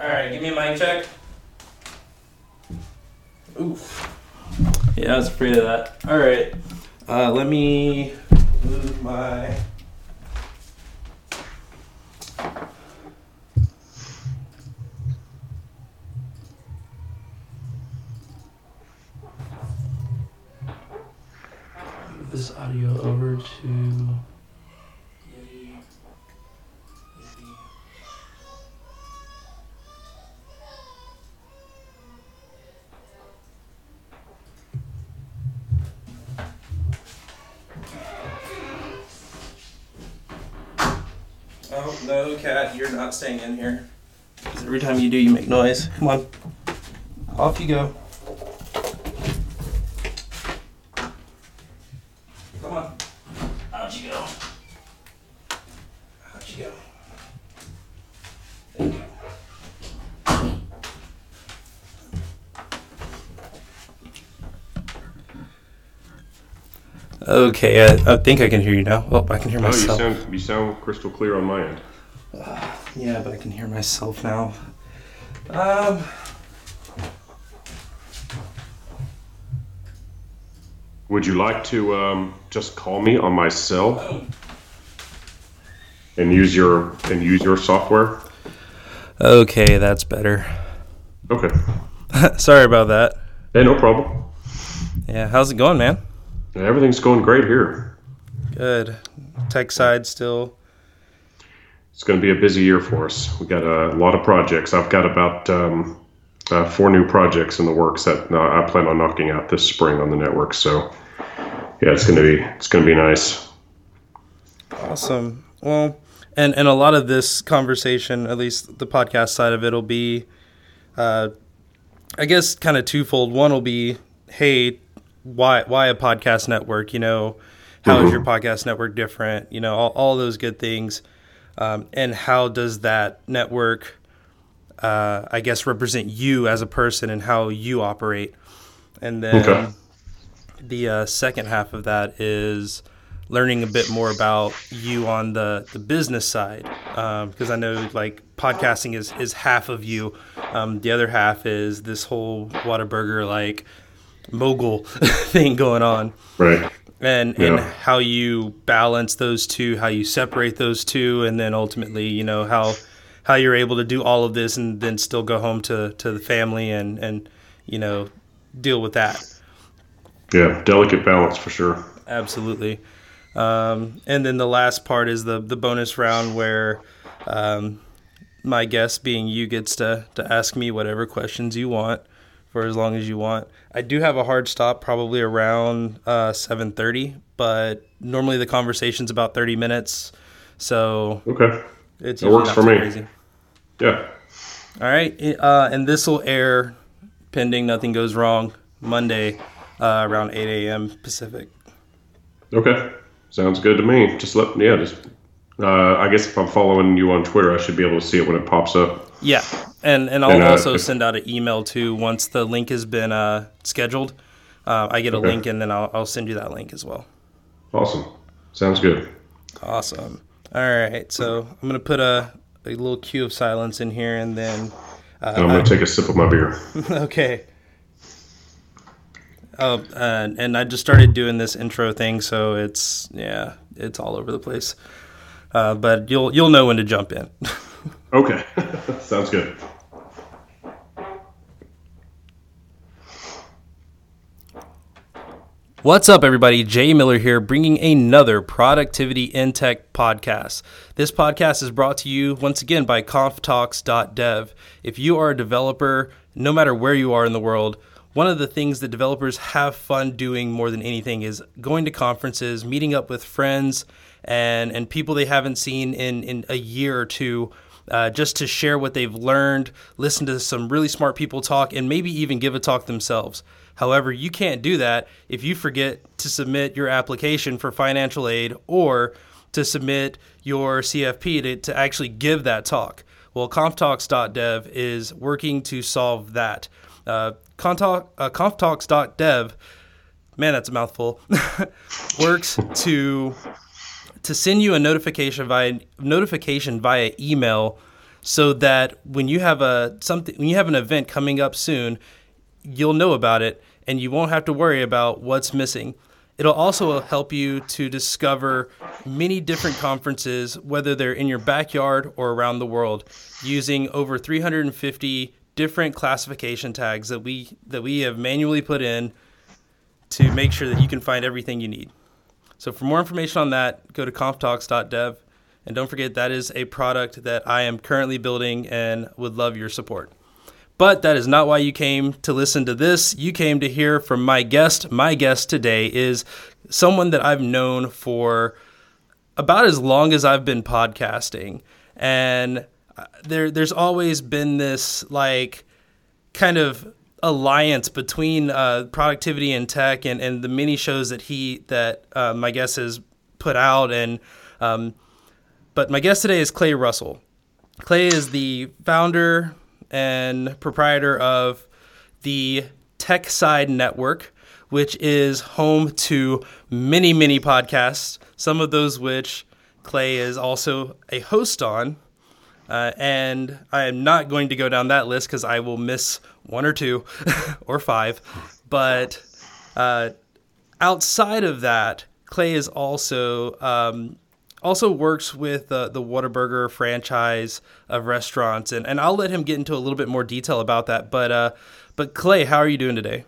All right, give me a mic check. Oof. Yeah, I was afraid of that. All right. Uh, let me move my. Move this audio over to. Yeti. Yeti. Oh, no, cat, you're not staying in here. 'Cause every time you do, you make noise. Come on. Off you go. Come on. Out you go. Out you go. There you go. Okay, I, I think I can hear you now. Oh, I can hear Oh, you myself. sound you sound crystal clear on my end. Yeah, but I can hear myself now. Um. Would you like to um, just call me on my cell and use your and use your software? Okay, that's better. Okay. Sorry about that. Hey, no problem. Yeah, how's it going, man? Everything's going great here. Good. Tech side still. It's going to be a busy year for us. We got a lot of projects. I've got about um, uh, four new projects in the works that uh, I plan on knocking out this spring on the network. So, yeah, it's going to be it's going to be nice. Awesome. Well, and and a lot of this conversation, at least the podcast side of it, will be, uh, I guess, kind of twofold. One will be, hey, why why a podcast network? You know, how is your podcast network different? You know, all, all those good things, um, and how does that network, uh, I guess, represent you as a person and how you operate? And then Okay. the uh, second half of that is learning a bit more about you on the, the business side because I know like podcasting is, is half of you. Um, the other half is this whole Whataburger like mogul thing going on Right. And and how you balance those two, how you separate those two, and then ultimately, you know how how you're able to do all of this and then still go home to to the family and and you know deal with that. Yeah. Delicate balance for sure. Absolutely. Um, and then the last part is the the bonus round where um, my guest, being you, gets to to ask me whatever questions you want for as long as you want. I do have a hard stop probably around uh, seven thirty, but normally the conversation's about thirty minutes, so Okay. it's That works for me. crazy. Yeah. All right, uh, and this will air pending nothing goes wrong Monday uh, around eight a.m. Pacific. Okay. Sounds good to me. Just let yeah. Just uh, I guess if I'm following you on Twitter, I should be able to see it when it pops up. Yeah, and and I'll And, uh, also send out an email too once the link has been uh, scheduled. Uh, I get a Okay. link and then I'll, I'll send you that link as well. Awesome. Sounds good. Awesome. All right, so I'm gonna put a, a little cue of silence in here, and then uh, And I'm gonna take a sip of my beer. okay. Oh, uh, and I just started doing this intro thing, so it's yeah, it's all over the place. Uh, but you'll you'll know when to jump in. Okay. Sounds good. What's up, everybody? Jay Miller here, bringing another Productivity in Tech podcast. This podcast is brought to you once again by conftalks.dev. If you are a developer, no matter where you are in the world, one of the things that developers have fun doing more than anything is going to conferences, meeting up with friends and, and people they haven't seen in, in a year or two uh, just to share what they've learned, listen to some really smart people talk, and maybe even give a talk themselves. However, you can't do that if you forget to submit your application for financial aid or to submit your CFP to, to actually give that talk. Well, conftalks.dev is working to solve that. Uh, Contalk, uh, man, that's a mouthful, works to to send you a notification via notification via email so that when you have a something when you have an event coming up soon, you'll know about it and you won't have to worry about what's missing. It'll also help you to discover many different conferences, whether they're in your backyard or around the world, using over 350 different classification tags that we that we have manually put in to make sure that you can find everything you need. So for more information on that, go to conftalks.dev. And don't forget that is a product that I am currently building and would love your support. But that is not why you came to listen to this. You came to hear from my guest. My guest today is someone that I've known for about as long as I've been podcasting. And uh, there there's always been this like kind of alliance between uh, productivity and tech and, and the mini shows that he that uh, my guest has put out and um, but my guest today is Clay Russell. Clay is the founder, and proprietor of the Tech Side Network, which is home to many, many podcasts, some of those which Clay is also a host on. Uh, and I am not going to go down that list because I will miss one or two or five. But uh, outside of that, Clay is also um, also works with uh, the Whataburger franchise of restaurants, and, and I'll let him get into a little bit more detail about that. But uh, but Clay, how are you doing today?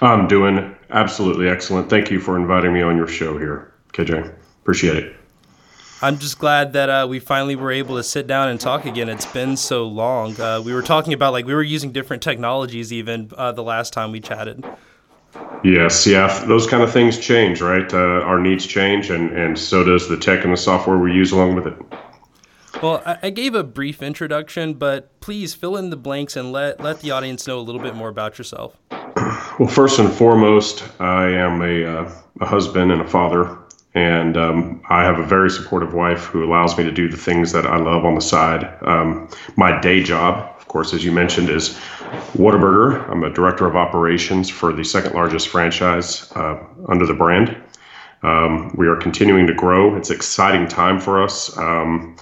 I'm doing absolutely excellent. Thank you for inviting me on your show here, KJ. Appreciate it. I'm just glad that uh, we finally were able to sit down and talk again. It's been so long. Uh, we were talking about like we were using different technologies even uh, the last time we chatted. Yes, yeah, those kind of things change, right? Uh, our needs change, and, and so does the tech and the software we use along with it. Well, I, gave a brief introduction, but please fill in the blanks and let, let the audience know a little bit more about yourself. Well, first and foremost, I am a, uh, a husband and a father, and um, I have a very supportive wife who allows me to do the things that I love on the side. Um, my day job, of course, as you mentioned, is Whataburger. I'm a director of operations for the second largest franchise uh, under the brand. Um, we are continuing to grow. It's an exciting time for us. Um,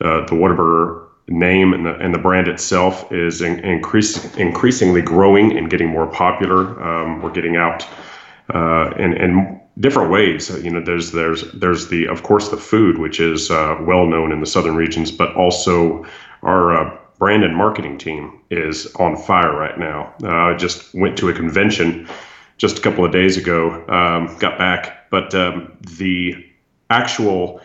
uh, the Whataburger name and the, and the brand itself is in, increase, increasingly growing and getting more popular. Um, we're getting out uh, in, in different ways. You know, there's there's there's the of course the food, which is uh, well known in the southern regions, but also our uh, brand and marketing team is on fire right now. Uh, I just went to a convention just a couple of days ago, um, got back, but um, the actual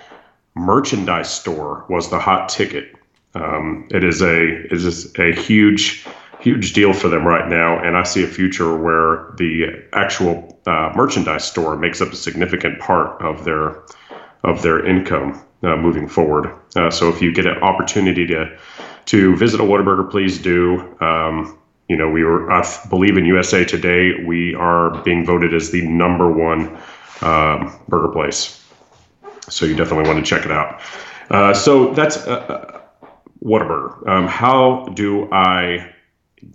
merchandise store was the hot ticket. Um, it is a it is a huge huge deal for them right now, and I see a future where the actual uh, merchandise store makes up a significant part of their of their income uh, moving forward. Uh, so if you get an opportunity to to visit a Whataburger, please do. Um, you know, we were, I believe in USA Today, we are being voted as the number one um, burger place. So you definitely want to check it out. Uh, so that's uh, uh, Whataburger. Um, how do I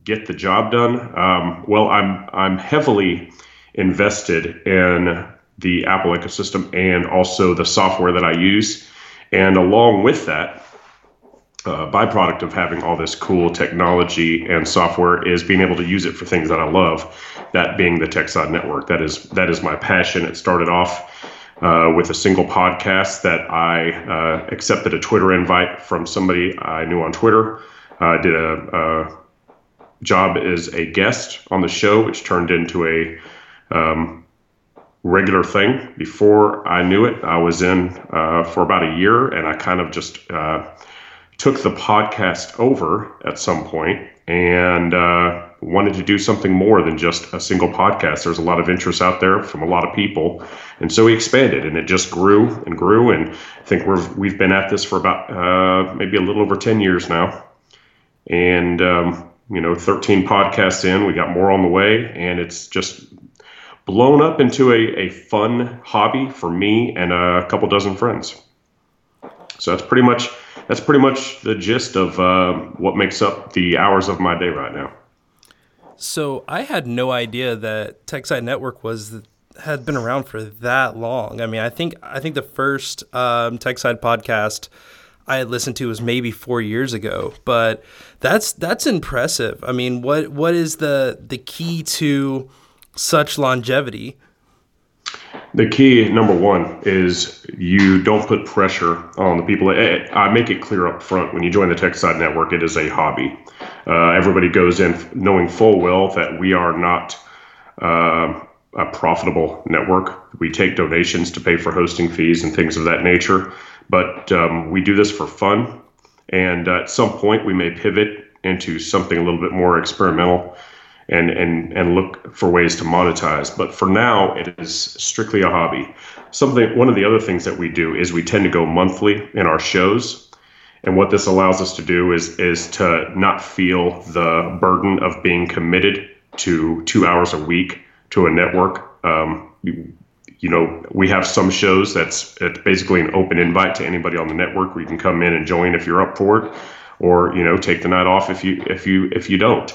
get the job done? Um, well, I'm I'm heavily invested in the Apple ecosystem and also the software that I use. And along with that, uh, byproduct of having all this cool technology and software is being able to use it for things that I love. That being the TechSide Network. That is that is my passion. It started off uh, with a single podcast that I uh, accepted a Twitter invite from somebody I knew on Twitter. I did a, a, job as a guest on the show, which turned into a um, regular thing. Before I knew it, I was in uh, for about a year, and I kind of just uh, took the podcast over at some point and uh, wanted to do something more than just a single podcast. There's a lot of interest out there from a lot of people, and so we expanded, and it just grew and grew. And I think we're we've been at this for about uh, maybe a little over ten years now, and um, you know, 13 podcasts in, we got more on the way, and it's just blown up into a, a fun hobby for me and a couple dozen friends. So that's pretty much that's pretty much the gist of uh, what makes up the hours of my day right now. So I had no idea that TechSide Network was had been around for that long. I mean, I think I think the first um, TechSide podcast I had listened to was maybe four years ago, but that's that's impressive. I mean, what what is the the key to such longevity? The key, number one, is you don't put pressure on the people. I make it clear up front when you join the TechSide Network, it is a hobby. Uh, everybody goes in knowing full well that we are not uh, a profitable network. We take donations to pay for hosting fees and things of that nature, but um, we do this for fun. And at some point, we may pivot into something a little bit more experimental and and and look for ways to monetize. But for now, it is strictly a hobby. Something one of the other things that we do is we tend to go monthly in our shows. And what this allows us to do is is to not feel the burden of being committed to two hours a week to a network. Um, you, know, we have some shows that's it's basically an open invite to anybody on the network where you can come in and join if you're up for it, or you know, take the night off if you if you if you don't.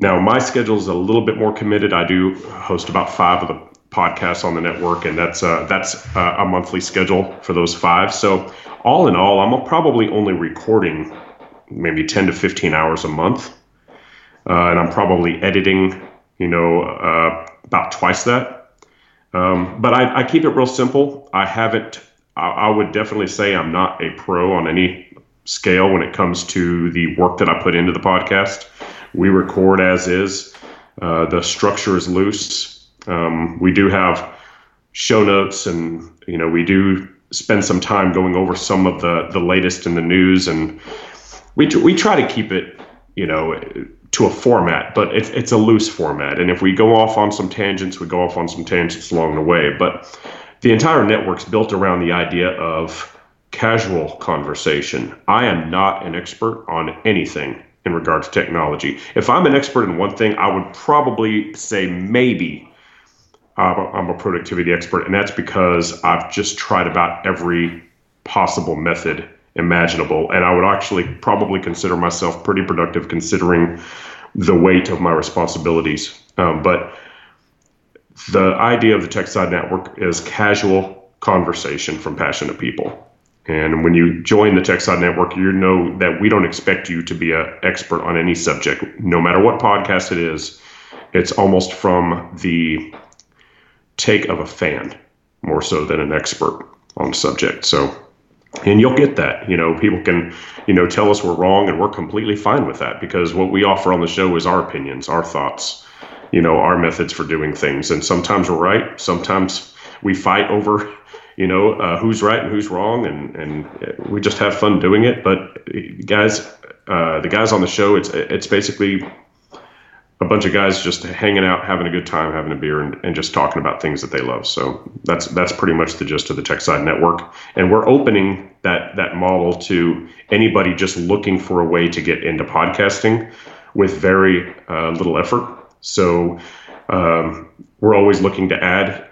Now, my schedule is a little bit more committed. I do host about five of the podcasts on the network, and that's uh, that's uh, a monthly schedule for those five. So, all in all, I'm probably only recording maybe 10 to 15 hours a month, uh, and I'm probably editing, you know, uh, about twice that. Um, but I, I, keep it real simple. I haven't. I, I would definitely say I'm not a pro on any scale when it comes to the work that I put into the podcast. We record as is. Uh, the structure is loose. Um, we do have show notes, and you know we do spend some time going over some of the the latest in the news, and we we try to keep it you know to a format, but it's it's a loose format. And if we go off on some tangents, we go off on some tangents along the way. But the entire network's built around the idea of casual conversation. I am not an expert on anything in regard to technology. If I'm an expert in one thing, I would probably say maybe I'm a productivity expert, and that's because I've just tried about every possible method imaginable. And I would actually probably consider myself pretty productive considering the weight of my responsibilities. Um, but the idea of the TechSide Network is casual conversation from passionate people. And when you join the TechSide Network, you know that we don't expect you to be an expert on any subject, no matter what podcast it is. It's almost from the take of a fan more so than an expert on subject. So, and you'll get that. You know, people can, you know, tell us we're wrong, and we're completely fine with that because what we offer on the show is our opinions, our thoughts, you know, our methods for doing things. And sometimes we're right, sometimes we fight over you know uh, who's right and who's wrong, and and we just have fun doing it. But guys, uh, the guys on the show, it's it's basically a bunch of guys just hanging out, having a good time, having a beer, and, and just talking about things that they love. So that's that's pretty much the gist of the TechSide Network. And we're opening that that model to anybody just looking for a way to get into podcasting with very uh, little effort. So um, we're always looking to add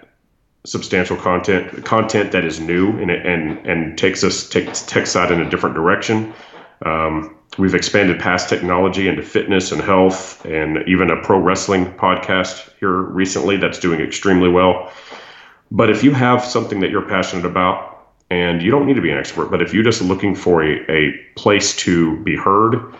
substantial content content that is new and and and takes us takes TechSide in a different direction. Um, we've expanded past technology into fitness and health, and even a pro wrestling podcast here recently that's doing extremely well. But if you have something that you're passionate about, and you don't need to be an expert, but if you're just looking for a, a place to be heard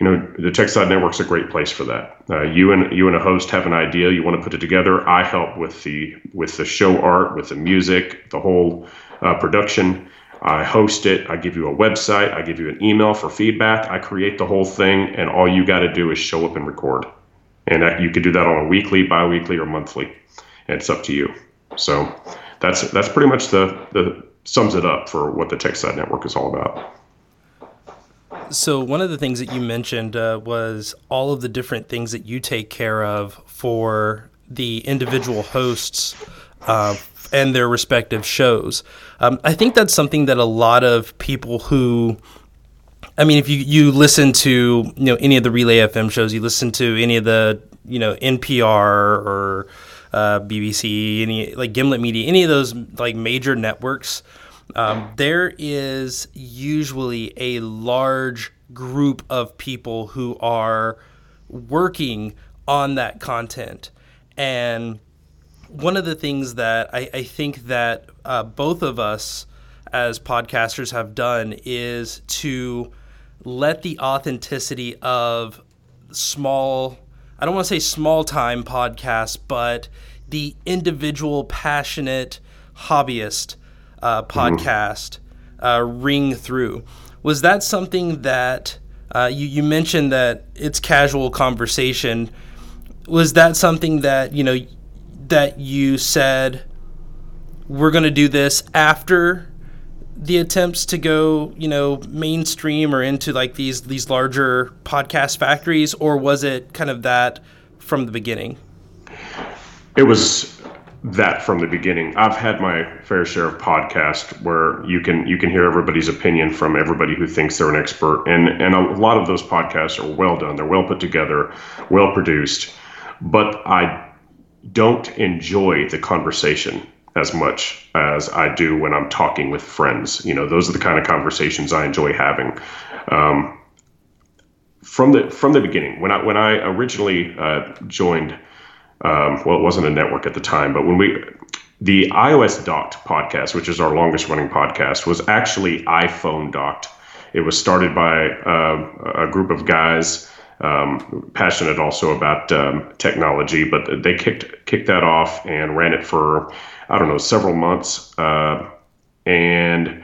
you know the TechSide Network's a great place for that. Uh, you and you and a host have an idea, you want to put it together. I help with the with the show art, with the music, the whole uh, production. I host it. I give you a website. I give you an email for feedback. I create the whole thing, and all you got to do is show up and record. And that, you can do that on a weekly, biweekly, or monthly. It's up to you. So that's that's pretty much the the sums it up for what the TechSide Network is all about. So one of the things that you mentioned uh, was all of the different things that you take care of for the individual hosts uh, and their respective shows. Um, I think that's something that a lot of people who I mean, if you, you listen to you know any of the Relay FM shows, you listen to any of the you know NPR or uh, BBC, any like Gimlet Media, any of those like major networks, um, there is usually a large group of people who are working on that content. And one of the things that I, I think that uh, both of us as podcasters have done is to let the authenticity of small I don't want to say small time podcasts, but the individual passionate hobbyist uh, podcast uh, ring through. Was that something that uh, you, you mentioned that it's casual conversation? Was that something that you know that you said we're going to do this after the attempts to go, you know, mainstream or into like these these larger podcast factories, or was it kind of that from the beginning? It was that from the beginning. I've had my fair share of podcasts where you can you can hear everybody's opinion from everybody who thinks they're an expert, and and a lot of those podcasts are well done. They're well put together, well produced, but I don't enjoy the conversation as much as I do when I'm talking with friends. You know, those are the kind of conversations I enjoy having. Um, from the from the beginning, when I when I originally uh, joined, um, well, it wasn't a network at the time, but when we the iOS Docked podcast, which is our longest running podcast, was actually iPhone Docked. It was started by uh, a group of guys um, passionate also about um, technology, but they kicked kicked that off and ran it for I don't know several months, uh, and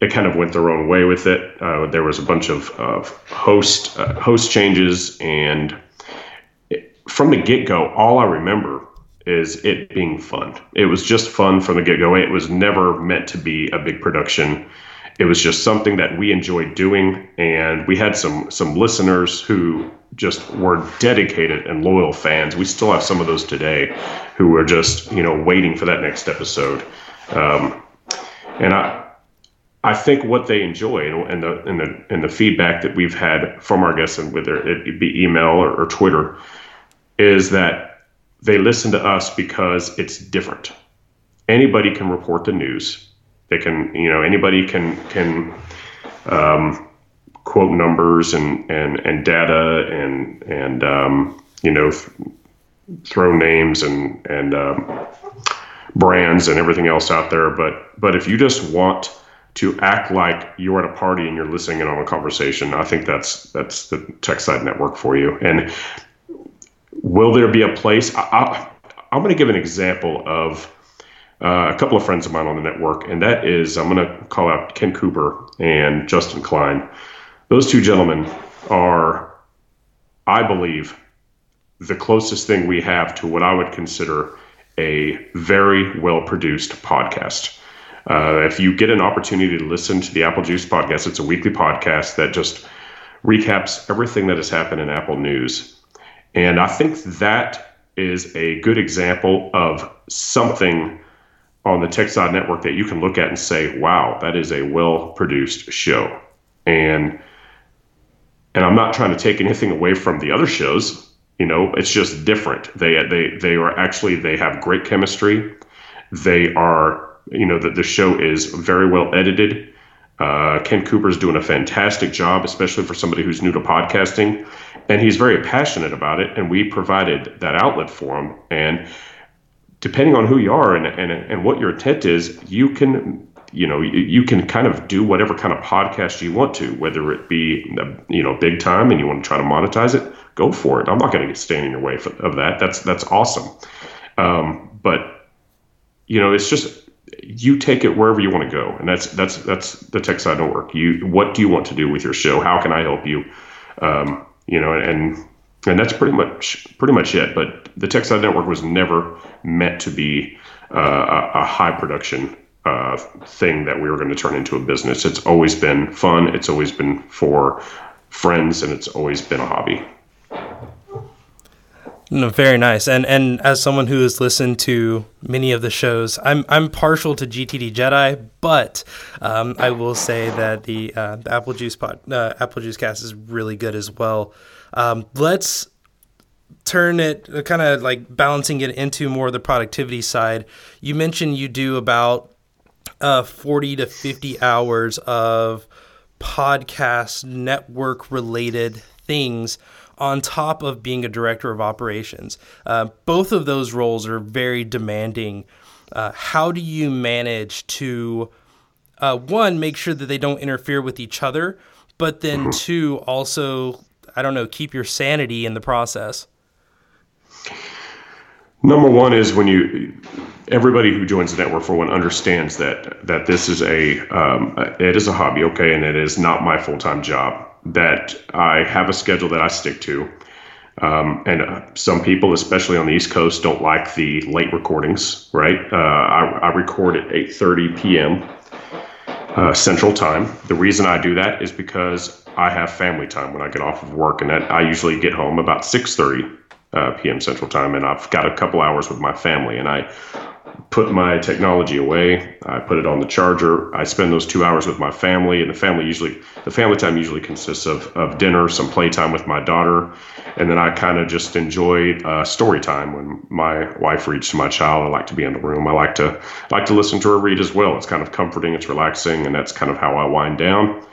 it kind of went their own way with it. Uh, there was a bunch of, of host uh, host changes, and from the get go, all I remember is it being fun. It was just fun from the get go. It was never meant to be a big production it was just something that we enjoyed doing and we had some some listeners who just were dedicated and loyal fans we still have some of those today who were just you know waiting for that next episode um, and i I think what they enjoy and the and the and the feedback that we've had from our guests, and whether it be email or, or Twitter, is that they listen to us because it's different. Anybody can report the news they can, you know, anybody can can um, quote numbers and and and data and and um, you know th- throw names and and um, brands and everything else out there. But but if you just want to act like you're at a party and you're listening in on a conversation, I think that's that's the tech side Network for you. And will there be a place? I, I'm going to give an example of uh, a couple of friends of mine on the network, and that is I'm going to call out Ken Cooper and Justin Klein. Those two gentlemen are, I believe, the closest thing we have to what I would consider a very well produced podcast. Uh, if you get an opportunity to listen to the Apple Juice podcast, it's a weekly podcast that just recaps everything that has happened in Apple News. And I think that is a good example of something on the TechSide network that you can look at and say, wow, that is a well produced show. And and I'm not trying to take anything away from the other shows. You know, it's just different. They they they are actually they have great chemistry. They are you know that the show is very well edited. Uh, Ken Cooper's doing a fantastic job, especially for somebody who's new to podcasting, and he's very passionate about it. And we provided that outlet for him. And depending on who you are and, and, and what your intent is, you can you know you can kind of do whatever kind of podcast you want to, whether it be you know big time and you want to try to monetize it, go for it. I'm not going to stand in your way of that. That's that's awesome. Um, but you know, it's just you take it wherever you want to go, and that's that's that's the TechSide Network. You what do you want to do with your show? How can I help you? Um, you know, and and that's pretty much pretty much it. But the TechSide Network was never meant to be uh, a, a, high production uh, thing that we were going to turn into a business. It's always been fun. It's always been for friends, and it's always been a hobby. No, very nice. And and as someone who has listened to many of the shows, I'm I'm partial to GTD Jedi, but um, I will say that the, uh, the Apple Juice pod, uh, Apple Juice Cast is really good as well. Um, let's turn it kind of like balancing it into more of the productivity side. You mentioned you do about uh, 40 to 50 hours of podcast network related things on top of being a director of operations. Uh, both of those roles are very demanding. Uh, how do you manage to uh, one, make sure that they don't interfere with each other, but then mm-hmm. two, also, I don't know, keep your sanity in the process? Number one is when you everybody who joins the network for one understands that that this is a um, it is a hobby, okay, and it is not my full time job. That I have a schedule that I stick to, um, and uh, some people, especially on the East Coast, don't like the late recordings. Right? Uh, I, I, record at eight thirty p.m. Uh, Central Time. The reason I do that is because I have family time when I get off of work, and that I usually get home about six thirty uh, p.m. Central Time, and I've got a couple hours with my family, and I put my technology away. I put it on the charger. I spend those two hours with my family, and the family usually the family time usually consists of of dinner, some playtime with my daughter, and then I kind of just enjoy uh, story time when my wife reads to my child. I like to be in the room. I like to like to listen to her read as well. It's kind of comforting. It's relaxing, and that's kind of how I wind down.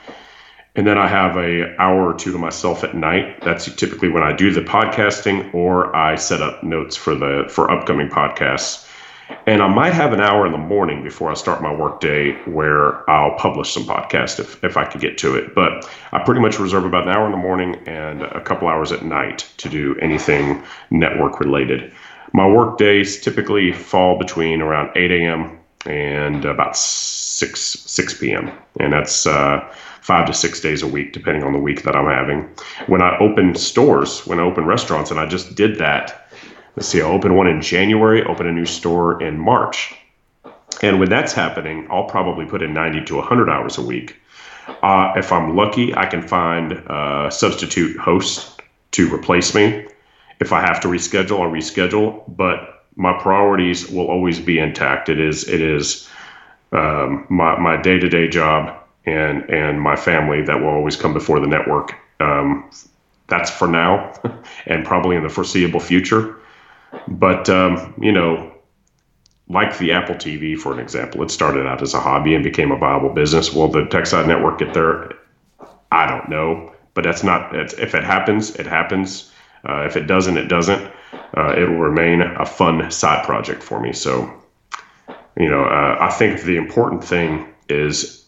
And then I have a hour or two to myself at night. That's typically when I do the podcasting or I set up notes for the for upcoming podcasts. And I might have an hour in the morning before I start my workday where I'll publish some podcast if, if I could get to it. But I pretty much reserve about an hour in the morning and a couple hours at night to do anything network related. My work days typically fall between around 8 a.m. and about 6 6 p.m. And that's uh, five to six days a week, depending on the week that I'm having. When I open stores, when I open restaurants, and I just did that. Let's see, I'll open one in January, open a new store in March. And when that's happening, I'll probably put in 90 to 100 hours a week. Uh, if I'm lucky, I can find a substitute host to replace me. If I have to reschedule, I'll reschedule. But my priorities will always be intact. It is it is um, my my day to day job and and my family that will always come before the network. Um, that's for now, and probably in the foreseeable future. But um, you know, like the Apple TV, for an example, it started out as a hobby and became a viable business. Will the TechSide Network get there? I don't know, but that's not. if it happens, it happens. Uh, if it doesn't, it doesn't. Uh, it will remain a fun side project for me. So, you know, uh, I think the important thing is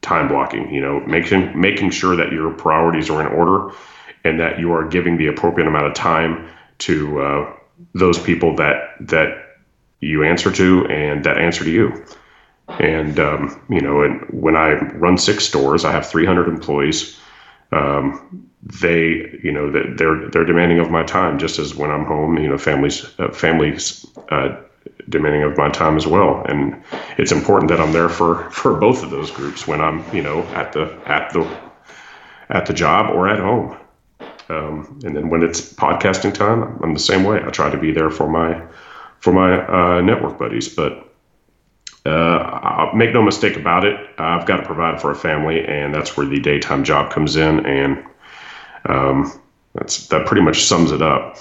time blocking, you know, making making sure that your priorities are in order and that you are giving the appropriate amount of time to uh, those people that that you answer to and that answer to you. And um, you know, and when I run six stores, I have 300 employees. Um, they, you know, they're they're demanding of my time just as when I'm home. You know, families uh, families uh, demanding of my time as well. And it's important that I'm there for for both of those groups when I'm you know at the at the at the job or at home. Um, and then when it's podcasting time, I'm the same way. I try to be there for my for my uh, network buddies, but. Uh, make no mistake about it. I've got to provide for a family, and that's where the daytime job comes in, and um, that's that pretty much sums it up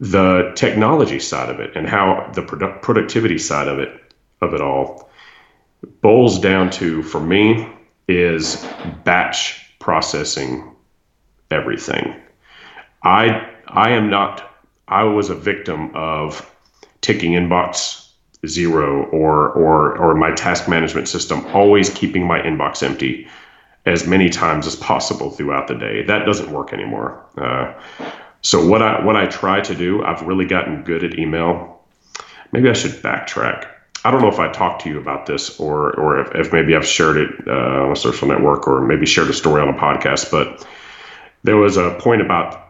the technology side of it and how the produ- productivity side of it of it all boils down to for me is batch processing everything i i am not i was a victim of ticking inbox zero or or or my task management system always keeping my inbox empty as many times as possible throughout the day that doesn't work anymore uh, so what I what I try to do, I've really gotten good at email. Maybe I should backtrack. I don't know if I talked to you about this or or if, if maybe I've shared it uh, on a social network or maybe shared a story on a podcast. But there was a point about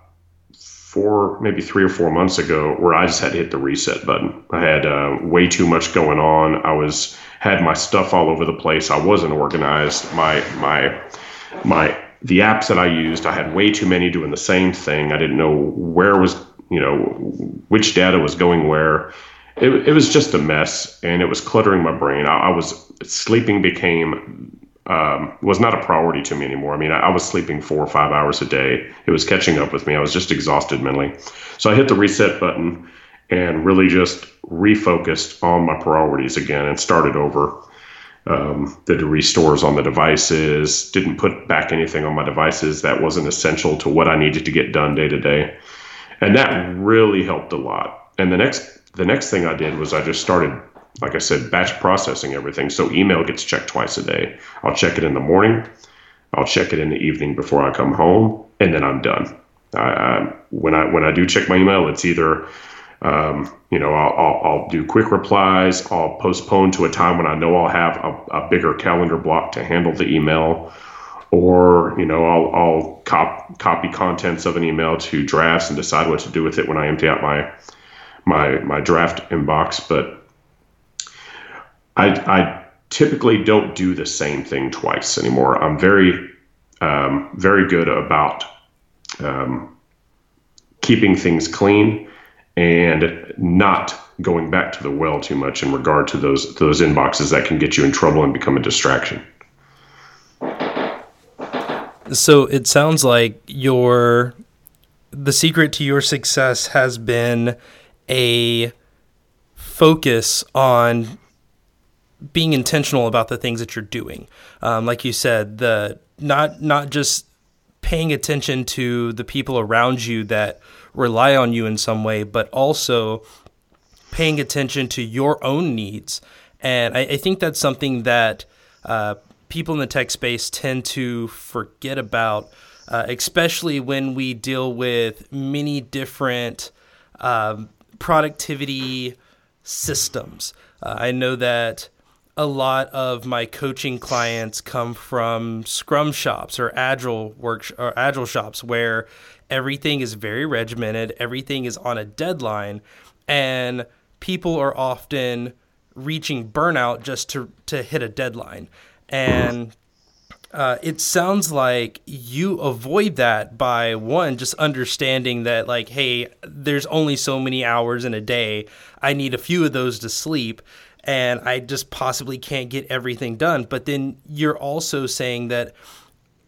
four, maybe three or four months ago where I just had to hit the reset button. I had uh, way too much going on. I was had my stuff all over the place. I wasn't organized. My my my the apps that I used, I had way too many doing the same thing. I didn't know where was, you know, which data was going where. It, it was just a mess and it was cluttering my brain. I, I was sleeping became um, was not a priority to me anymore. I mean, I, I, was sleeping four or five hours a day. It was catching up with me. I was just exhausted mentally. So I hit the reset button and really just refocused on my priorities again and started over um, did restores on the devices, didn't put back anything on my devices that wasn't essential to what I needed to get done day to day. And that really helped a lot. And the next the next thing I did was I just started like I said, batch processing everything. So email gets checked twice a day. I'll check it in the morning, I'll check it in the evening before I come home, and then I'm done. I, I, when I when I do check my email, it's either um, you know I'll, I'll, I'll, do quick replies. I'll postpone to a time when I know I'll have a, a bigger calendar block to handle the email, or you know I'll, I'll cop, copy contents of an email to drafts and decide what to do with it when I empty out my my my draft inbox. But I, I typically don't do the same thing twice anymore. I'm very um, very good about um, keeping things clean and not going back to the well too much in regard to those those inboxes that can get you in trouble and become a distraction. So it sounds like your the secret to your success has been a focus on being intentional about the things that you're doing. Um, like you said, the not not just paying attention to the people around you that rely on you in some way, but also paying attention to your own needs. And I, I think that's something that uh, people in the tech space tend to forget about, uh, especially when we deal with many different um, productivity systems. Uh, I know that a lot of my coaching clients come from scrum shops or agile work or agile shops where everything is very regimented everything is on a deadline and people are often reaching burnout just to to hit a deadline. And uh, it sounds like you avoid that by one just understanding that like hey there's only so many hours in a day. I need a few of those to sleep and I just possibly can't get everything done. But then you're also saying that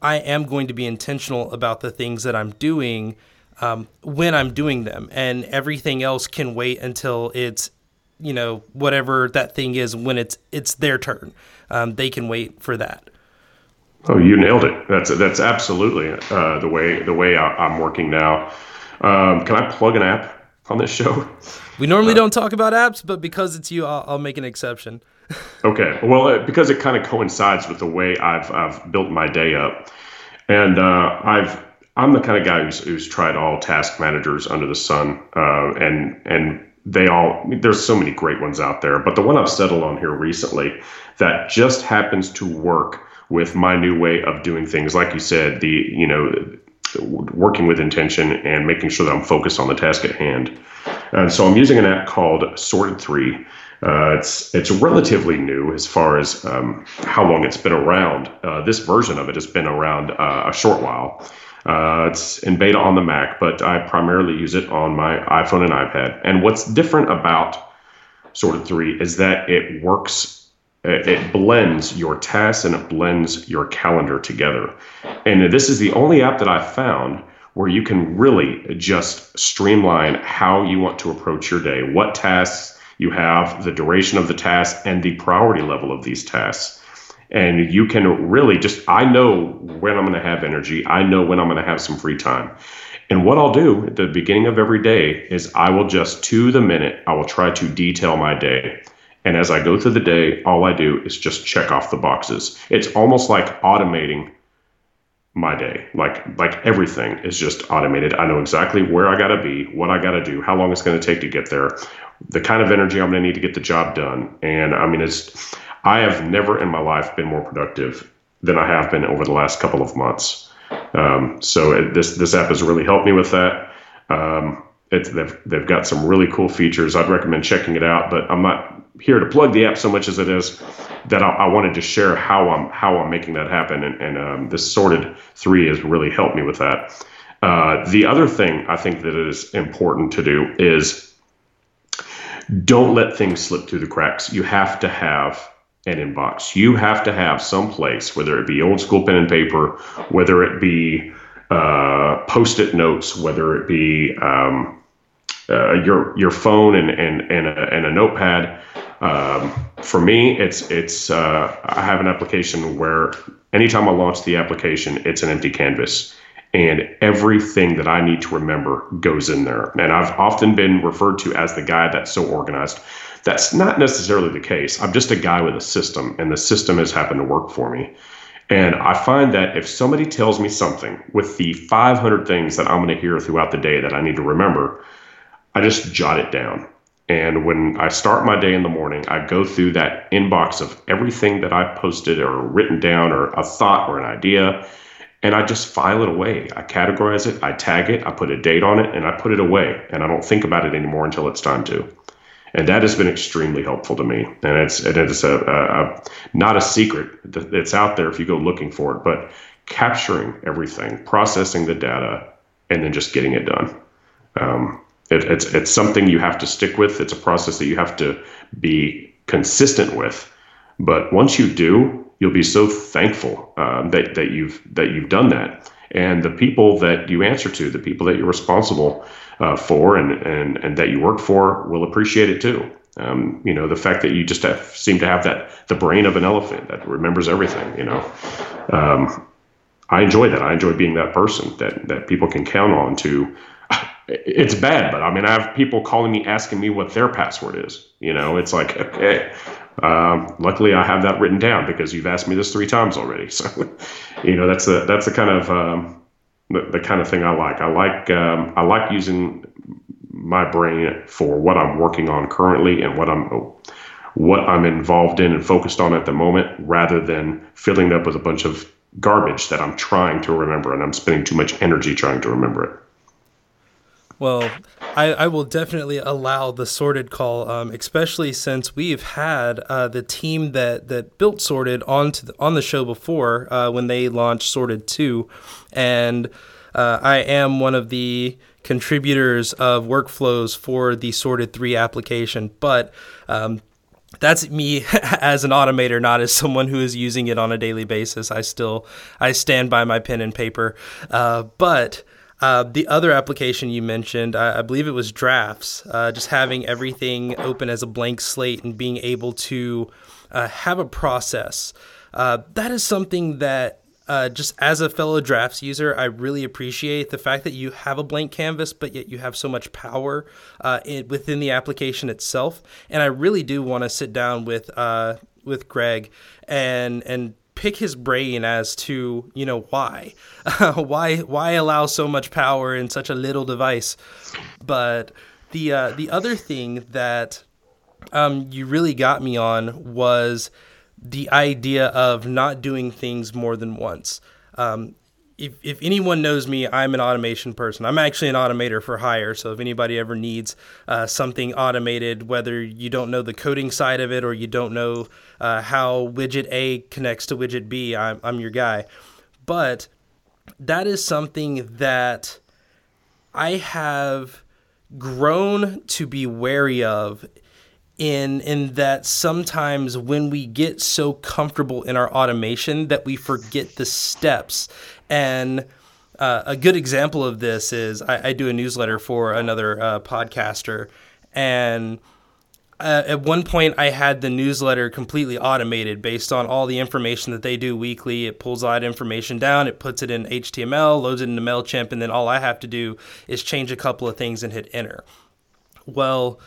I am going to be intentional about the things that I'm doing um, when I'm doing them, and everything else can wait until it's you know whatever that thing is when it's it's their turn. Um, they can wait for that. Oh, you nailed it. That's that's absolutely uh, the way the way I, am working now. Um, can I plug an app on this show? We normally uh, don't talk about apps, but because it's you, I'll, I'll make an exception. okay. Well, uh, because it kind of coincides with the way I've I've built my day up, and uh, I've I'm the kind of guy who's who's tried all task managers under the sun, uh, and and they all there's so many great ones out there, but the one I've settled on here recently that just happens to work with my new way of doing things. Like you said, the you know working with intention and making sure that I'm focused on the task at hand. And so I'm using an app called Sorted Three. Uh, it's it's relatively new as far as um, how long it's been around. Uh, this version of it has been around uh, a short while. Uh, it's in beta on the Mac, but I primarily use it on my iPhone and iPad. And what's different about Sorted Three is that it works Uh, it blends your tasks and it blends your calendar together. And this is the only app that I've found where you can really just streamline how you want to approach your day, what tasks you have, the duration of the task, and the priority level of these tasks. And you can really just, I know when I'm going to have energy, I know when I'm going to have some free time. And what I'll do at the beginning of every day is I will just to the minute, I will try to detail my day. And as I go through the day, all I do is just check off the boxes. It's almost like automating my day. Like like everything is just automated. I know exactly where I got to be, what I got to do, how long it's to take to get there, the kind of energy I'm to need to get the job done. And I mean, it's I have never in my life been more productive than I have been over the last couple of months. Um, so it, this this app has really helped me with that. Um, it's, they've they've got some really cool features. I'd recommend checking it out, but I'm not here to plug the app so much as it is that I, I wanted to share how I'm how I'm making that happen, and, and um, this sorted three has really helped me with that. Uh, the other thing I think that is important to do is don't let things slip through the cracks. You have to have an inbox. You have to have some place, whether it be old school pen and paper, whether it be uh, post-it notes, whether it be um, uh, your your phone and and and a, and a notepad um, for me, it's it's uh, I have an application where anytime I launch the application, it's an empty canvas, and everything that I need to remember goes in there. And I've often been referred to as the guy that's so organized. That's not necessarily the case. I'm just a guy with a system, and the system has happened to work for me. And I find that if somebody tells me something with the 500 things that I'm going to hear throughout the day that I need to remember, I just jot it down. And when I start my day in the morning, I go through that inbox of everything that I posted or written down or a thought or an idea, and I just file it away. I categorize it, I tag it, I put a date on it, and I put it away. And I don't think about it anymore until it's time to and that has been extremely helpful to me. And it's and it's a, a, a, not a secret; it's out there if you go looking for it. But capturing everything, processing the data, and then just getting it done. Um, it, it's it's something you have to stick with. It's a process that you have to be consistent with. But once you do, you'll be so thankful uh, that that you've that you've done that. And the people that you answer to, the people that you're responsible uh, for and, and, and that you work for will appreciate it too. Um, you know, the fact that you just have, seem to have that, the brain of an elephant that remembers everything, you know. Um, I enjoy that. I enjoy being that person that, that people can count on to. It's bad, but I mean, I have people calling me asking me what their password is. You know, it's like, okay, um, luckily I have that written down because you've asked me this three times already. So, you know, that's the that's the kind of um, the, the kind of thing I like. I like um, I like using my brain for what I'm working on currently and what I'm what I'm involved in and focused on at the moment, rather than filling it up with a bunch of garbage that I'm trying to remember and I'm spending too much energy trying to remember it. Well, I, I, will definitely allow the sorted call, um, especially since we've had uh, the team that, that built sorted onto the, on the show before uh, when they launched sorted two, and uh, I am one of the contributors of workflows for the sorted three application, but. Um, that's me as an automator, not as someone who is using it on a daily basis. I still I stand by my pen and paper, uh, but uh, the other application you mentioned, I, I believe it was Drafts, uh, just having everything open as a blank slate and being able to uh, have a process. Uh, that is something that, uh, just as a fellow Drafts user, I really appreciate the fact that you have a blank canvas, but yet you have so much power uh, in, within the application itself. And I really do want to sit down with with Greg and and pick his brain as to you know why. Why why allow so much power in such a little device? But the uh, the other thing that um, you really got me on was the idea of not doing things more than once. Um, if, if anyone knows me, I'm an automation person. I'm actually an automator for hire. So if anybody ever needs uh, something automated, whether you don't know the coding side of it or you don't know uh, how widget A connects to widget B, I'm, I'm your guy. But that is something that I have grown to be wary of in in that sometimes when we get so comfortable in our automation that we forget the steps and uh, a good example of this is I, I do a newsletter for another uh, podcaster and uh, at one point I had the newsletter completely automated based on all the information that they do weekly. It pulls all that information down, it puts it in HTML, loads it into MailChimp, and then all I have to do is change a couple of things and hit enter. Well,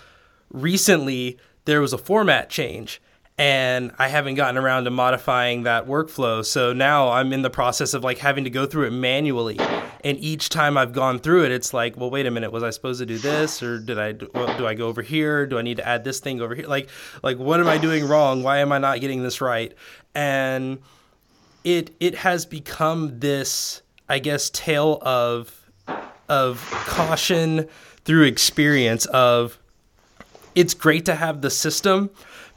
recently there was a format change and I haven't gotten around to modifying that workflow. So now I'm in the process of like having to go through it manually. And each time I've gone through it, it's like, well, wait a minute, was I supposed to do this, or did I do, do I go over here? Do I need to add this thing over here? Like, like what am I doing wrong? Why am I not getting this right? And it it has become this, I guess, tale of of caution through experience of it's great to have the system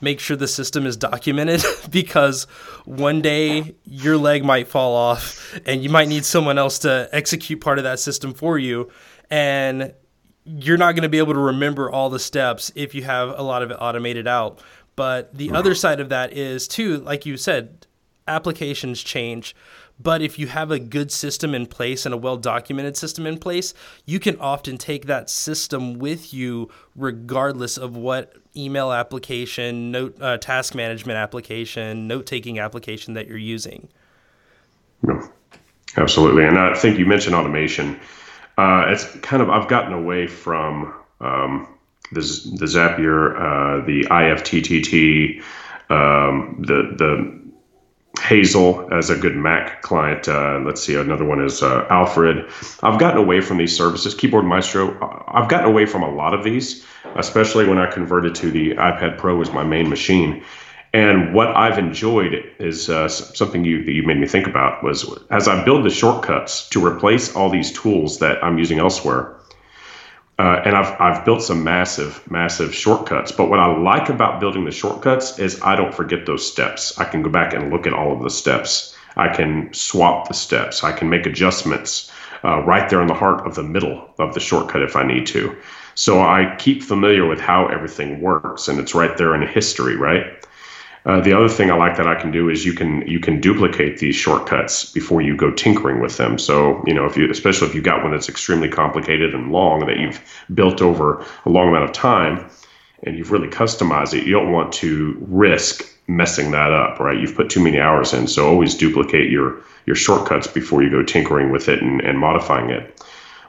make sure the system is documented because one day your leg might fall off and you might need someone else to execute part of that system for you. And you're not going to be able to remember all the steps if you have a lot of it automated out. But the other side of that is too like you said applications change but if you have a good system in place and a well documented system in place, you can often take that system with you regardless of what email application, note uh, task management application, note taking application that you're using. No. Absolutely, and I think you mentioned automation. Uh, it's kind of I've gotten away from um, the the Zapier, uh, the IFTTT, um, the the Hazel as a good Mac client. Uh, let's see, another one is uh, Alfred. I've gotten away from these services. Keyboard Maestro. I've gotten away from a lot of these, especially when I converted to the iPad Pro as my main machine. And what I've enjoyed is uh, something you that you made me think about was as I build the shortcuts to replace all these tools that I'm using elsewhere. Uh, and I've I've built some massive massive shortcuts. But what I like about building the shortcuts is I don't forget those steps. I can go back and look at all of the steps. I can swap the steps. I can make adjustments uh, right there in the heart of the middle of the shortcut if I need to. So I keep familiar with how everything works, and it's right there in history, right? Uh, the other thing I like that I can do is you can you can duplicate these shortcuts before you go tinkering with them. So you know if you especially if you've got one that's extremely complicated and long that you've built over a long amount of time and you've really customized it, you don't want to risk messing that up, right? You've put too many hours in, so always duplicate your your shortcuts before you go tinkering with it and, and modifying it.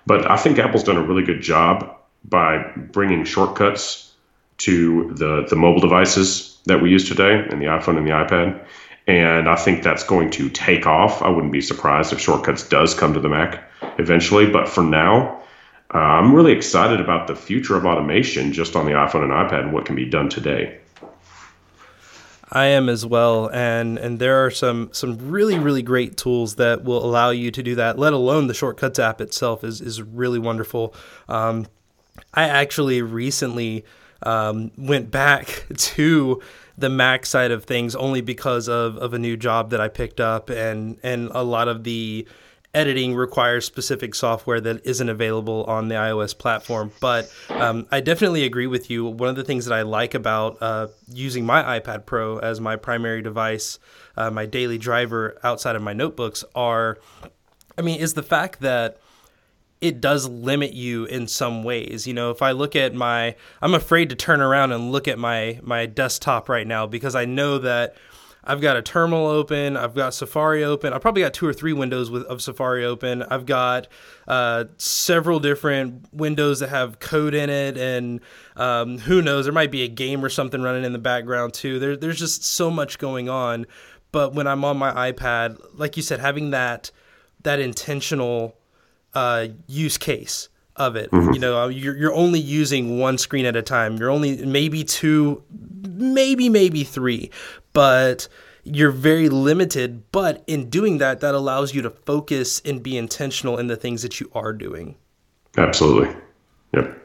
But I think Apple's done a really good job by bringing shortcuts to the the mobile devices that we use today and the iPhone and the iPad. And I think that's going to take off. I wouldn't be surprised if Shortcuts does come to the Mac eventually. But for now, uh, I'm really excited about the future of automation just on the iPhone and iPad and what can be done today. I am as well, and and there are some some really really great tools that will allow you to do that. Let alone the Shortcuts app itself is is really wonderful. Um, I actually recently um, went back to the Mac side of things only because of, of a new job that I picked up and and a lot of the editing requires specific software that isn't available on the iOS platform. But um, I definitely agree with you. One of the things that I like about uh, using my iPad Pro as my primary device, uh, my daily driver outside of my notebooks, are, I mean, is the fact that it does limit you in some ways. You know, if I look at my, I'm afraid to turn around and look at my my desktop right now because I know that I've got a terminal open, I've got Safari open, I've probably got two or three windows with, of Safari open. I've got uh, several different windows that have code in it, and um, who knows, there might be a game or something running in the background too. There, there's just so much going on. But when I'm on my iPad, like you said, having that that intentional uh, use case of it. Mm-hmm. You know, uh, you're, you're only using one screen at a time. You're only maybe two, maybe, maybe three, but you're very limited. But in doing that, that allows you to focus and be intentional in the things that you are doing. Absolutely. Yep.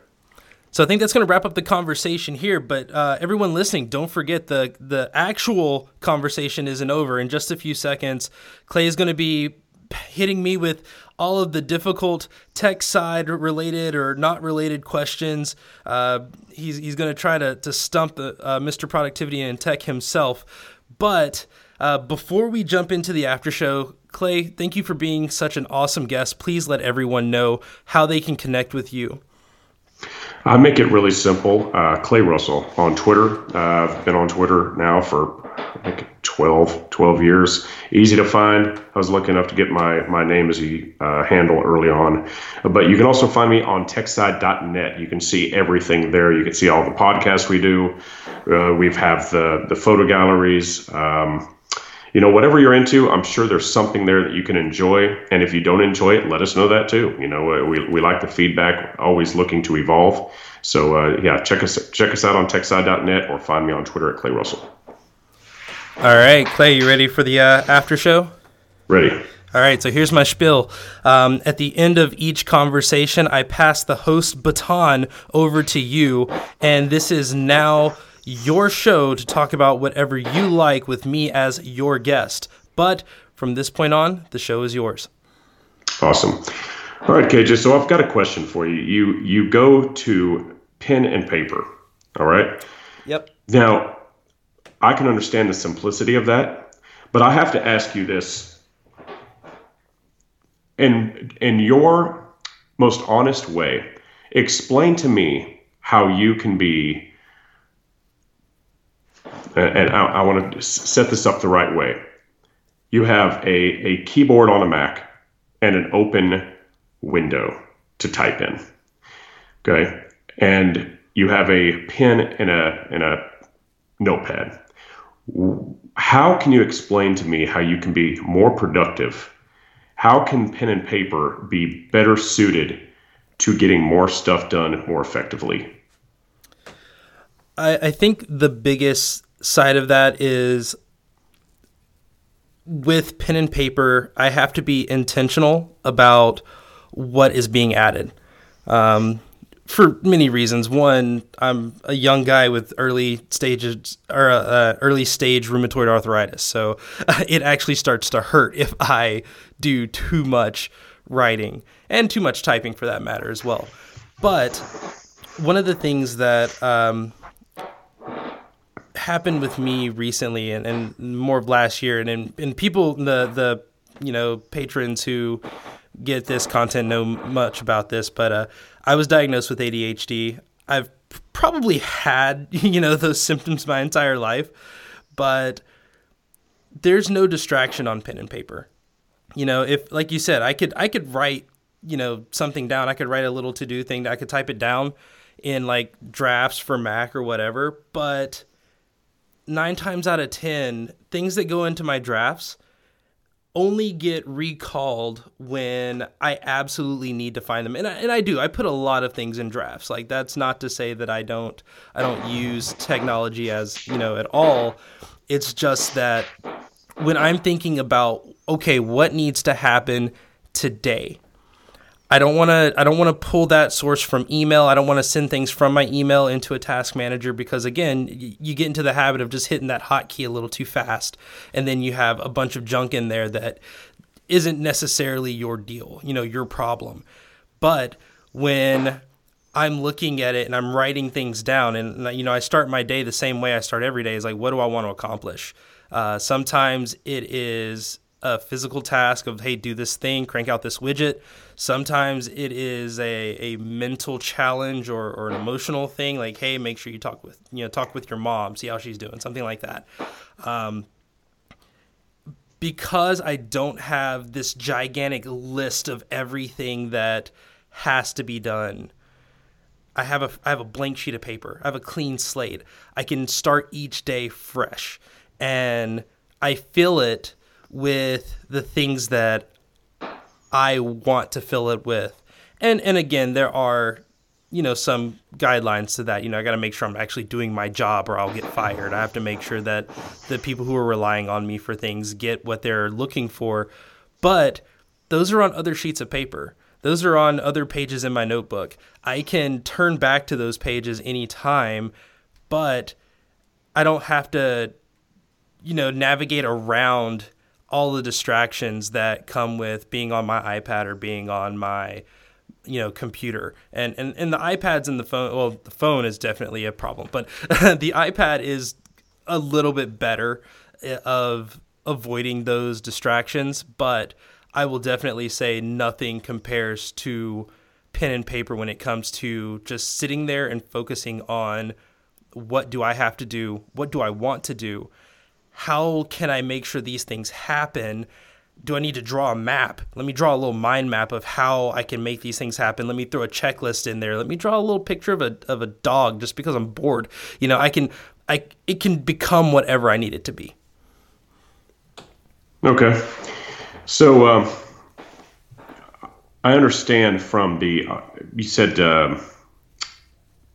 So I think that's going to wrap up the conversation here. But uh, everyone listening, don't forget the the actual conversation isn't over. In just a few seconds, Clay is going to be hitting me with all of the difficult tech side related or not related questions. Uh, he's he's going to try to stump the, uh, Mr. Productivity and Tech himself. But uh, before we jump into the after show, Clay, thank you for being such an awesome guest. Please let everyone know how they can connect with you. I make it really simple. Uh, Clay Russell on Twitter. Uh, I've been on Twitter now for I think 12, 12 years. Easy to find. I was lucky enough to get my, my name as a uh, handle early on. But you can also find me on techside.net. You can see everything there. You can see all the podcasts we do. Uh, we have the, the photo galleries. Um, you know, whatever you're into, I'm sure there's something there that you can enjoy. And if you don't enjoy it, let us know that too. You know, uh, we, we like the feedback, always looking to evolve. So uh, yeah, check us check us out on techside.net or find me on Twitter at Clay Russell. All right, Clay, you ready for the uh, after show? Ready. All right, so here's my spiel. Um, at the end of each conversation, I pass the host baton over to you, and this is now your show to talk about whatever you like with me as your guest. But from this point on, the show is yours. Awesome. All right, KJ. So I've got a question for you. You you go to pen and paper. All right. Yep. Now I can understand the simplicity of that, but I have to ask you this. In in your most honest way, explain to me how you can be and I, I want to set this up the right way. You have a, a keyboard on a Mac and an open window to type in. Okay. And you have a pen and a, and a notepad. How can you explain to me how you can be more productive? How can pen and paper be better suited to getting more stuff done more effectively? I, I think the biggest side of that is with pen and paper, I have to be intentional about what is being added. Um, for many reasons. One, I'm a young guy with early stages or uh, early stage rheumatoid arthritis, so it actually starts to hurt if I do too much writing and too much typing for that matter as well. But one of the things that um, happened with me recently and, and more of last year, and, and and people, the the you know patrons who get this content know much about this, but uh, I was diagnosed with ADHD. I've probably had you know those symptoms my entire life, but there's no distraction on pen and paper. You know, if like you said, I could I could write you know something down. I could write a little to do thing. I could type it down in like drafts for Mac or whatever. But nine times out of ten, things that go into my drafts only get recalled when I absolutely need to find them. And I, and I do. I put a lot of things in drafts. Like that's not to say that I don't I don't use technology as, you know, at all. It's just that when I'm thinking about okay, what needs to happen today? I don't want to I don't want to pull that source from email. I don't want to send things from my email into a task manager because again, you get into the habit of just hitting that hotkey a little too fast and then you have a bunch of junk in there that isn't necessarily your deal, you know, your problem. But when I'm looking at it and I'm writing things down and you know, I start my day the same way I start every day is like what do I want to accomplish? Uh, sometimes it is a physical task of hey do this thing crank out this widget sometimes it is a, a mental challenge or, or an emotional thing like hey make sure you talk with you know talk with your mom see how she's doing something like that um, because i don't have this gigantic list of everything that has to be done I have a I have a blank sheet of paper. I have a clean slate. I can start each day fresh and I feel it with the things that I want to fill it with. And and again, there are you know some guidelines to that. You know, I got to make sure I'm actually doing my job or I'll get fired. I have to make sure that the people who are relying on me for things get what they're looking for. But those are on other sheets of paper. Those are on other pages in my notebook. I can turn back to those pages anytime, but I don't have to you know navigate around all the distractions that come with being on my iPad or being on my you know computer. And and, and the iPads and the phone well the phone is definitely a problem but the iPad is a little bit better eh, of avoiding those distractions but I will definitely say nothing compares to pen and paper when it comes to just sitting there and focusing on what do I have to do what do I want to do how can I make sure these things happen? Do I need to draw a map? Let me draw a little mind map of how I can make these things happen. Let me throw a checklist in there. Let me draw a little picture of a of a dog just because I'm bored. You know, I can I it can become whatever I need it to be. Okay. So um, I understand from the uh, you said uh,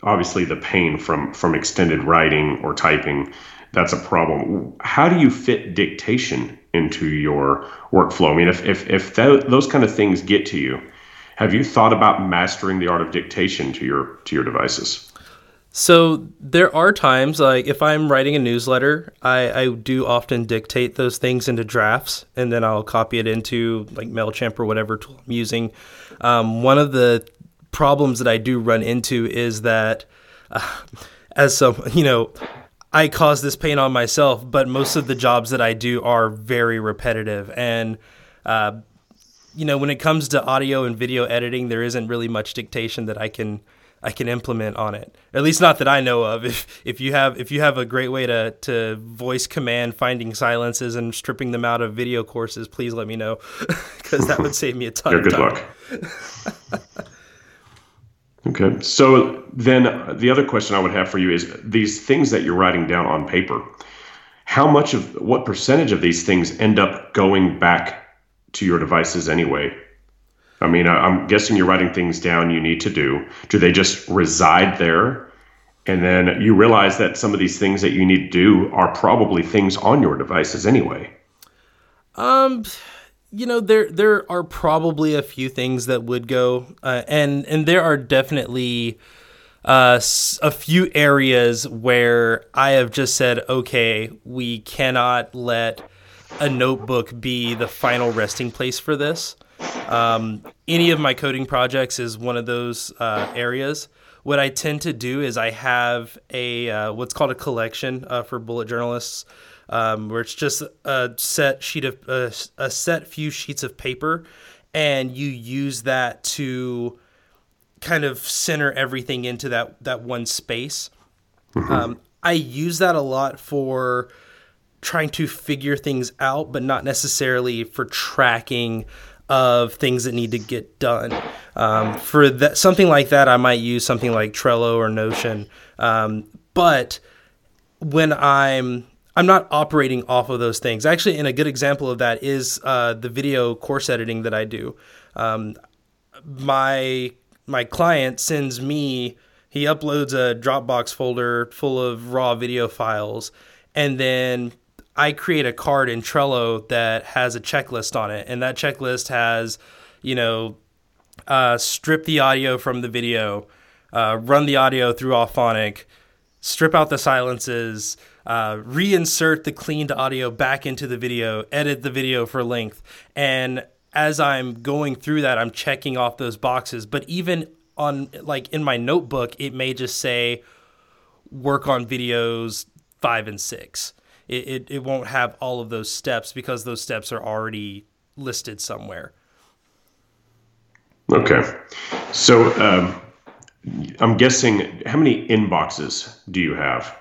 obviously the pain from from extended writing or typing that's a problem. How do you fit dictation into your workflow? I mean, if if if th- those kind of things get to you, have you thought about mastering the art of dictation to your to your devices? So there are times like if I'm writing a newsletter, I, I do often dictate those things into drafts, and then I'll copy it into like Mailchimp or whatever tool I'm using. Um, one of the problems that I do run into is that. Uh, as some, you know, I cause this pain on myself, but most of the jobs that I do are very repetitive. And, uh, you know, when it comes to audio and video editing, there isn't really much dictation that I can I can implement on it. At least not that I know of. If if you have if you have a great way to to voice command finding silences and stripping them out of video courses, please let me know because that would save me a ton. yeah, of good luck. okay, so then the other question I would have for you is these things that you're writing down on paper. How much of what percentage of these things end up going back to your devices anyway? I mean, I- I'm guessing you're writing things down you need to do. Do they just reside there? And then you realize that some of these things that you need to do are probably things on your devices anyway. Um, you know, there there are probably a few things that would go, uh, and and there are definitely uh, a few areas where I have just said, okay, we cannot let a notebook be the final resting place for this. Um, any of my coding projects is one of those uh, areas. What I tend to do is I have a uh, what's called a collection uh, for bullet journalists, um, where it's just a set sheet of uh, a set few sheets of paper, and you use that to kind of center everything into that that one space. Um, I use that a lot for trying to figure things out, but not necessarily for tracking of things that need to get done. Um, for that something like that, I might use something like Trello or Notion. Um, but when I'm I'm not operating off of those things. Actually, and a good example of that is uh, the video course editing that I do. Um, my my client sends me he uploads a Dropbox folder full of raw video files, and then I create a card in Trello that has a checklist on it, and that checklist has, you know, uh, strip the audio from the video, uh, run the audio through Auphonic, strip out the silences, uh, reinsert the cleaned audio back into the video, edit the video for length. And as I'm going through that, I'm checking off those boxes. But even on, like in my notebook, it may just say work on videos five and six. It, it, it won't have all of those steps because those steps are already listed somewhere. Okay. So um, I'm guessing how many inboxes do you have?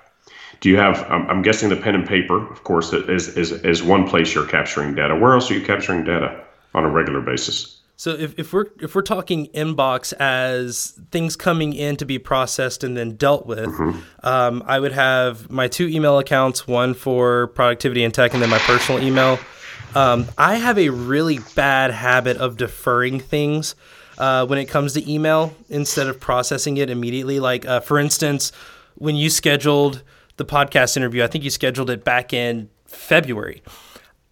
Do you have? I'm, I'm guessing the pen and paper, of course, is, is is one place you're capturing data. Where else are you capturing data on a regular basis? So if, if we're if we're talking inbox as things coming in to be processed and then dealt with, um, I would have my two email accounts, one for productivity and tech, and then my personal email. Um, I have a really bad habit of deferring things uh, when it comes to email instead of processing it immediately. Like uh, for instance, when you scheduled the podcast interview, I think you scheduled it back in February.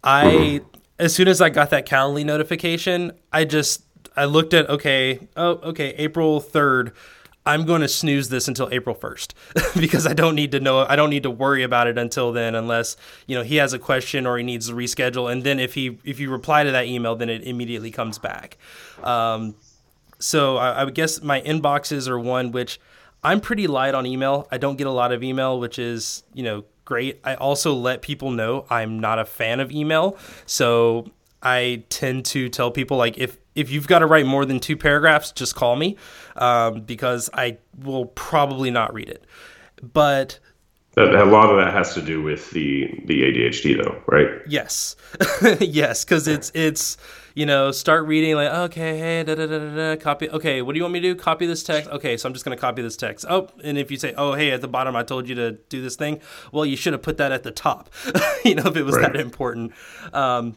I as soon as I got that Calendly notification, I just I looked at okay, oh okay, April third. I'm going to snooze this until April 1st because I don't need to know I don't need to worry about it until then unless, you know, he has a question or he needs to reschedule and then if he if you reply to that email then it immediately comes back. Um, so I, I would guess my inboxes are one which I'm pretty light on email. I don't get a lot of email, which is, you know, great. I also let people know I'm not a fan of email. So I tend to tell people like if if you've got to write more than two paragraphs, just call me um, because I will probably not read it. But a lot of that has to do with the the ADHD, though, right? yes, yes, because it's it's you know start reading like okay hey da da da da da copy okay what do you want me to do copy this text okay so I'm just gonna copy this text oh and if you say oh hey at the bottom I told you to do this thing well you should have put that at the top you know if it was Right. that important um,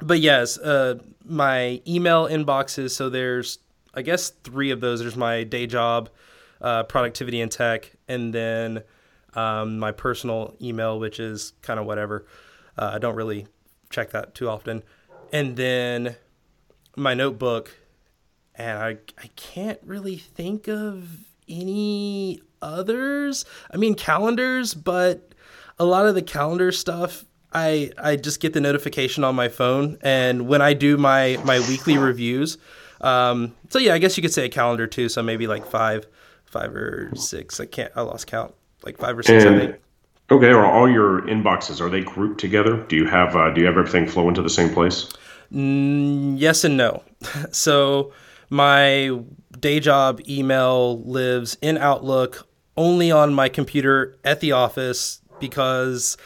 but yes, uh, my email inboxes. So there's, I guess, three of those. There's my day job, uh, productivity and tech, and then um, my personal email, which is kind of whatever. Uh, I don't really check that too often, and then my notebook. And I, I can't really think of any others. I mean, calendars, but a lot of the calendar stuff I I just get the notification on my phone, and when I do my my weekly reviews, um, so yeah, I guess you could say a calendar too. So maybe like five, five or six. I can't. I lost count. Like five or six. I think. Okay, are all your inboxes are they grouped together? Do you have uh, do you have everything flow into the same place? Mm, yes and no. so my day job email lives in Outlook only on my computer at the office because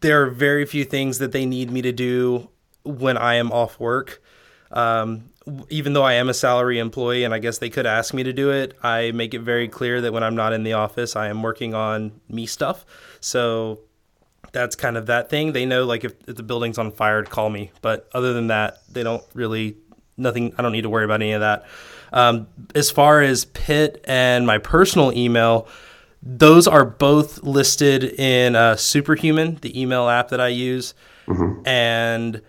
there are very few things that they need me to do when I am off work. Um, even though I am a salary employee and I guess they could ask me to do it, I make it very clear that when I'm not in the office, I am working on me stuff. So that's kind of that thing. They know like if, if the building's on fire to call me, but other than that, they don't really nothing. I don't need to worry about any of that. Um, as far as Pit and my personal email, those are both listed in uh, Superhuman, the email app that I use, mm-hmm. and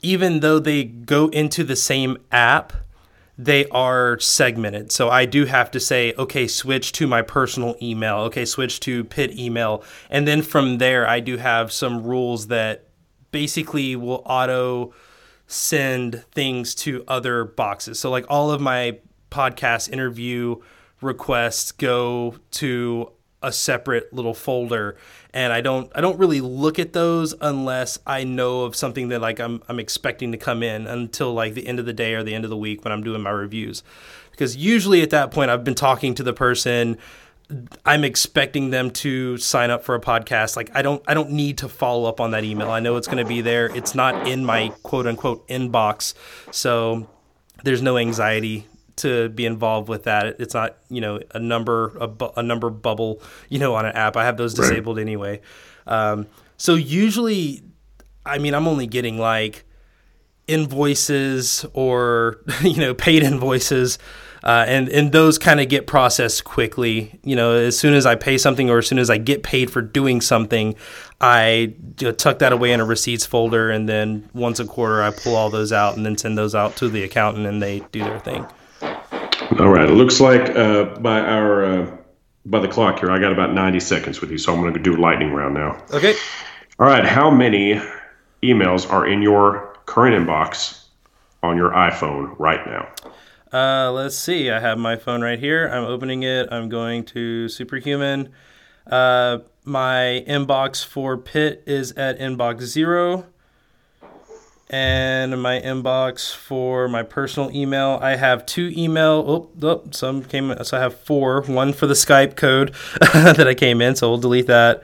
even though they go into the same app, they are segmented. So I do have to say, okay, switch to my personal email. Okay, switch to Pit email. And then from there, I do have some rules that basically will auto send things to other boxes. So, like all of my podcast interview requests go to a separate little folder and I don't I don't really look at those unless I know of something that like I'm I'm expecting to come in until like the end of the day or the end of the week when I'm doing my reviews. Because usually at that point I've been talking to the person I'm expecting them to sign up for a podcast. Like I don't I don't need to follow up on that email. I know it's going to be there. It's not in my quote unquote inbox. So there's no anxiety to be involved with that. It's not, you know, a number a, bu- a number bubble, you know, on an app. I have those disabled right. anyway. Um, so usually, I mean, I'm only getting like invoices or you know paid invoices. Uh, and and those kind of get processed quickly. You know, as soon as I pay something or as soon as I get paid for doing something, I you know, tuck that away in a receipts folder, and then once a quarter I pull all those out and then send those out to the accountant, and they do their thing. All right. It looks like uh, by our uh, by the clock here, I got about 90 seconds with you, so I'm going to do a lightning round now. Okay. All right. How many emails are in your current inbox on your iPhone right now? Uh, let's see. I have my phone right here. I'm opening it. I'm going to Superhuman. Uh, my inbox for Pit is at inbox zero and my inbox for my personal email. I have two email. Oh, oh some came. So I have four. One for the Skype code that I came in. So we'll delete that.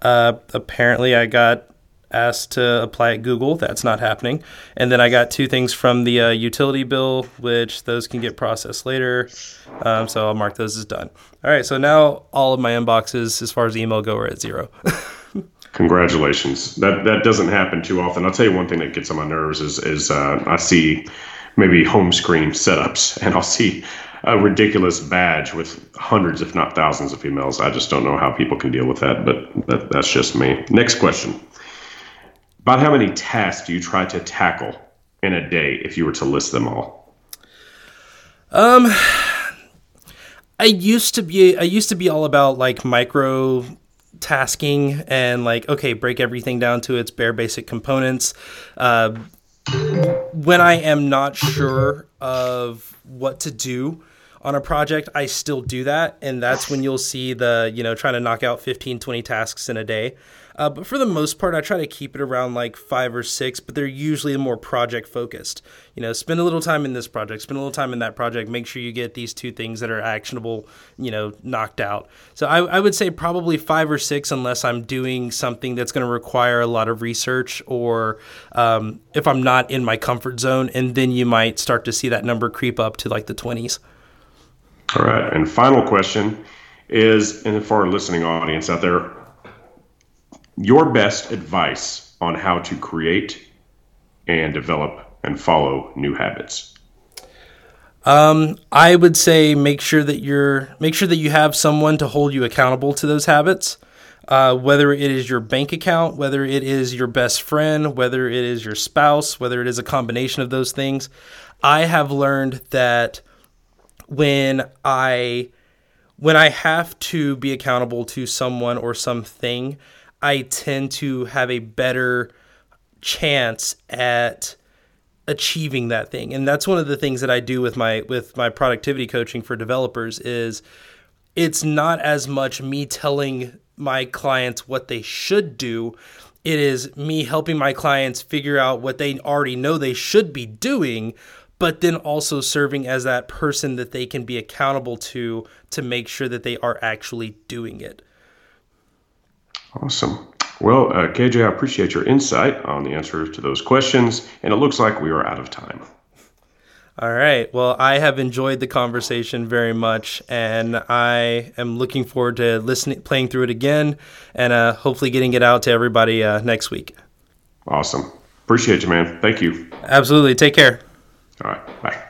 Uh, apparently, I got asked to apply at Google. That's not happening. And then I got two things from the uh, utility bill, which those can get processed later. Um, so I'll mark those as done. All right. So now all of my inboxes, as far as email go, are at zero. Congratulations. That that doesn't happen too often. I'll tell you one thing that gets on my nerves is is uh, I see maybe home screen setups and I'll see a ridiculous badge with hundreds, if not thousands, of emails. I just don't know how people can deal with that, but that, that's just me. Next question. About how many tasks do you try to tackle in a day if you were to list them all? Um, I used to be I used to be all about like micro tasking and like okay break everything down to its bare basic components. Uh, when i am not sure of what to do on a project i still do that and that's when you'll see the you know trying to knock out 15 20 tasks in a day uh, but for the most part, I try to keep it around like five or six, but they're usually more project focused. You know, spend a little time in this project, spend a little time in that project, make sure you get these two things that are actionable, you know, knocked out. So I, I would say probably five or six, unless I'm doing something that's going to require a lot of research or um, if I'm not in my comfort zone. And then you might start to see that number creep up to like the 20s. All right. And final question is, and for our listening audience out there, your best advice on how to create and develop and follow new habits? Um, I would say make sure that you're make sure that you have someone to hold you accountable to those habits. Uh, whether it is your bank account, whether it is your best friend, whether it is your spouse, whether it is a combination of those things, I have learned that when I when I have to be accountable to someone or something, I tend to have a better chance at achieving that thing. And that's one of the things that I do with my with my productivity coaching for developers is it's not as much me telling my clients what they should do. It is me helping my clients figure out what they already know they should be doing, but then also serving as that person that they can be accountable to to make sure that they are actually doing it. Awesome. Well, uh, KJ, I appreciate your insight on the answers to those questions, and it looks like we are out of time. All right. Well, I have enjoyed the conversation very much, and I am looking forward to listening, playing through it again, and uh, hopefully getting it out to everybody uh, next week. Awesome. Appreciate you, man. Thank you. Absolutely. Take care. All right. Bye.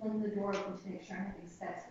Fling the door open to make sure specs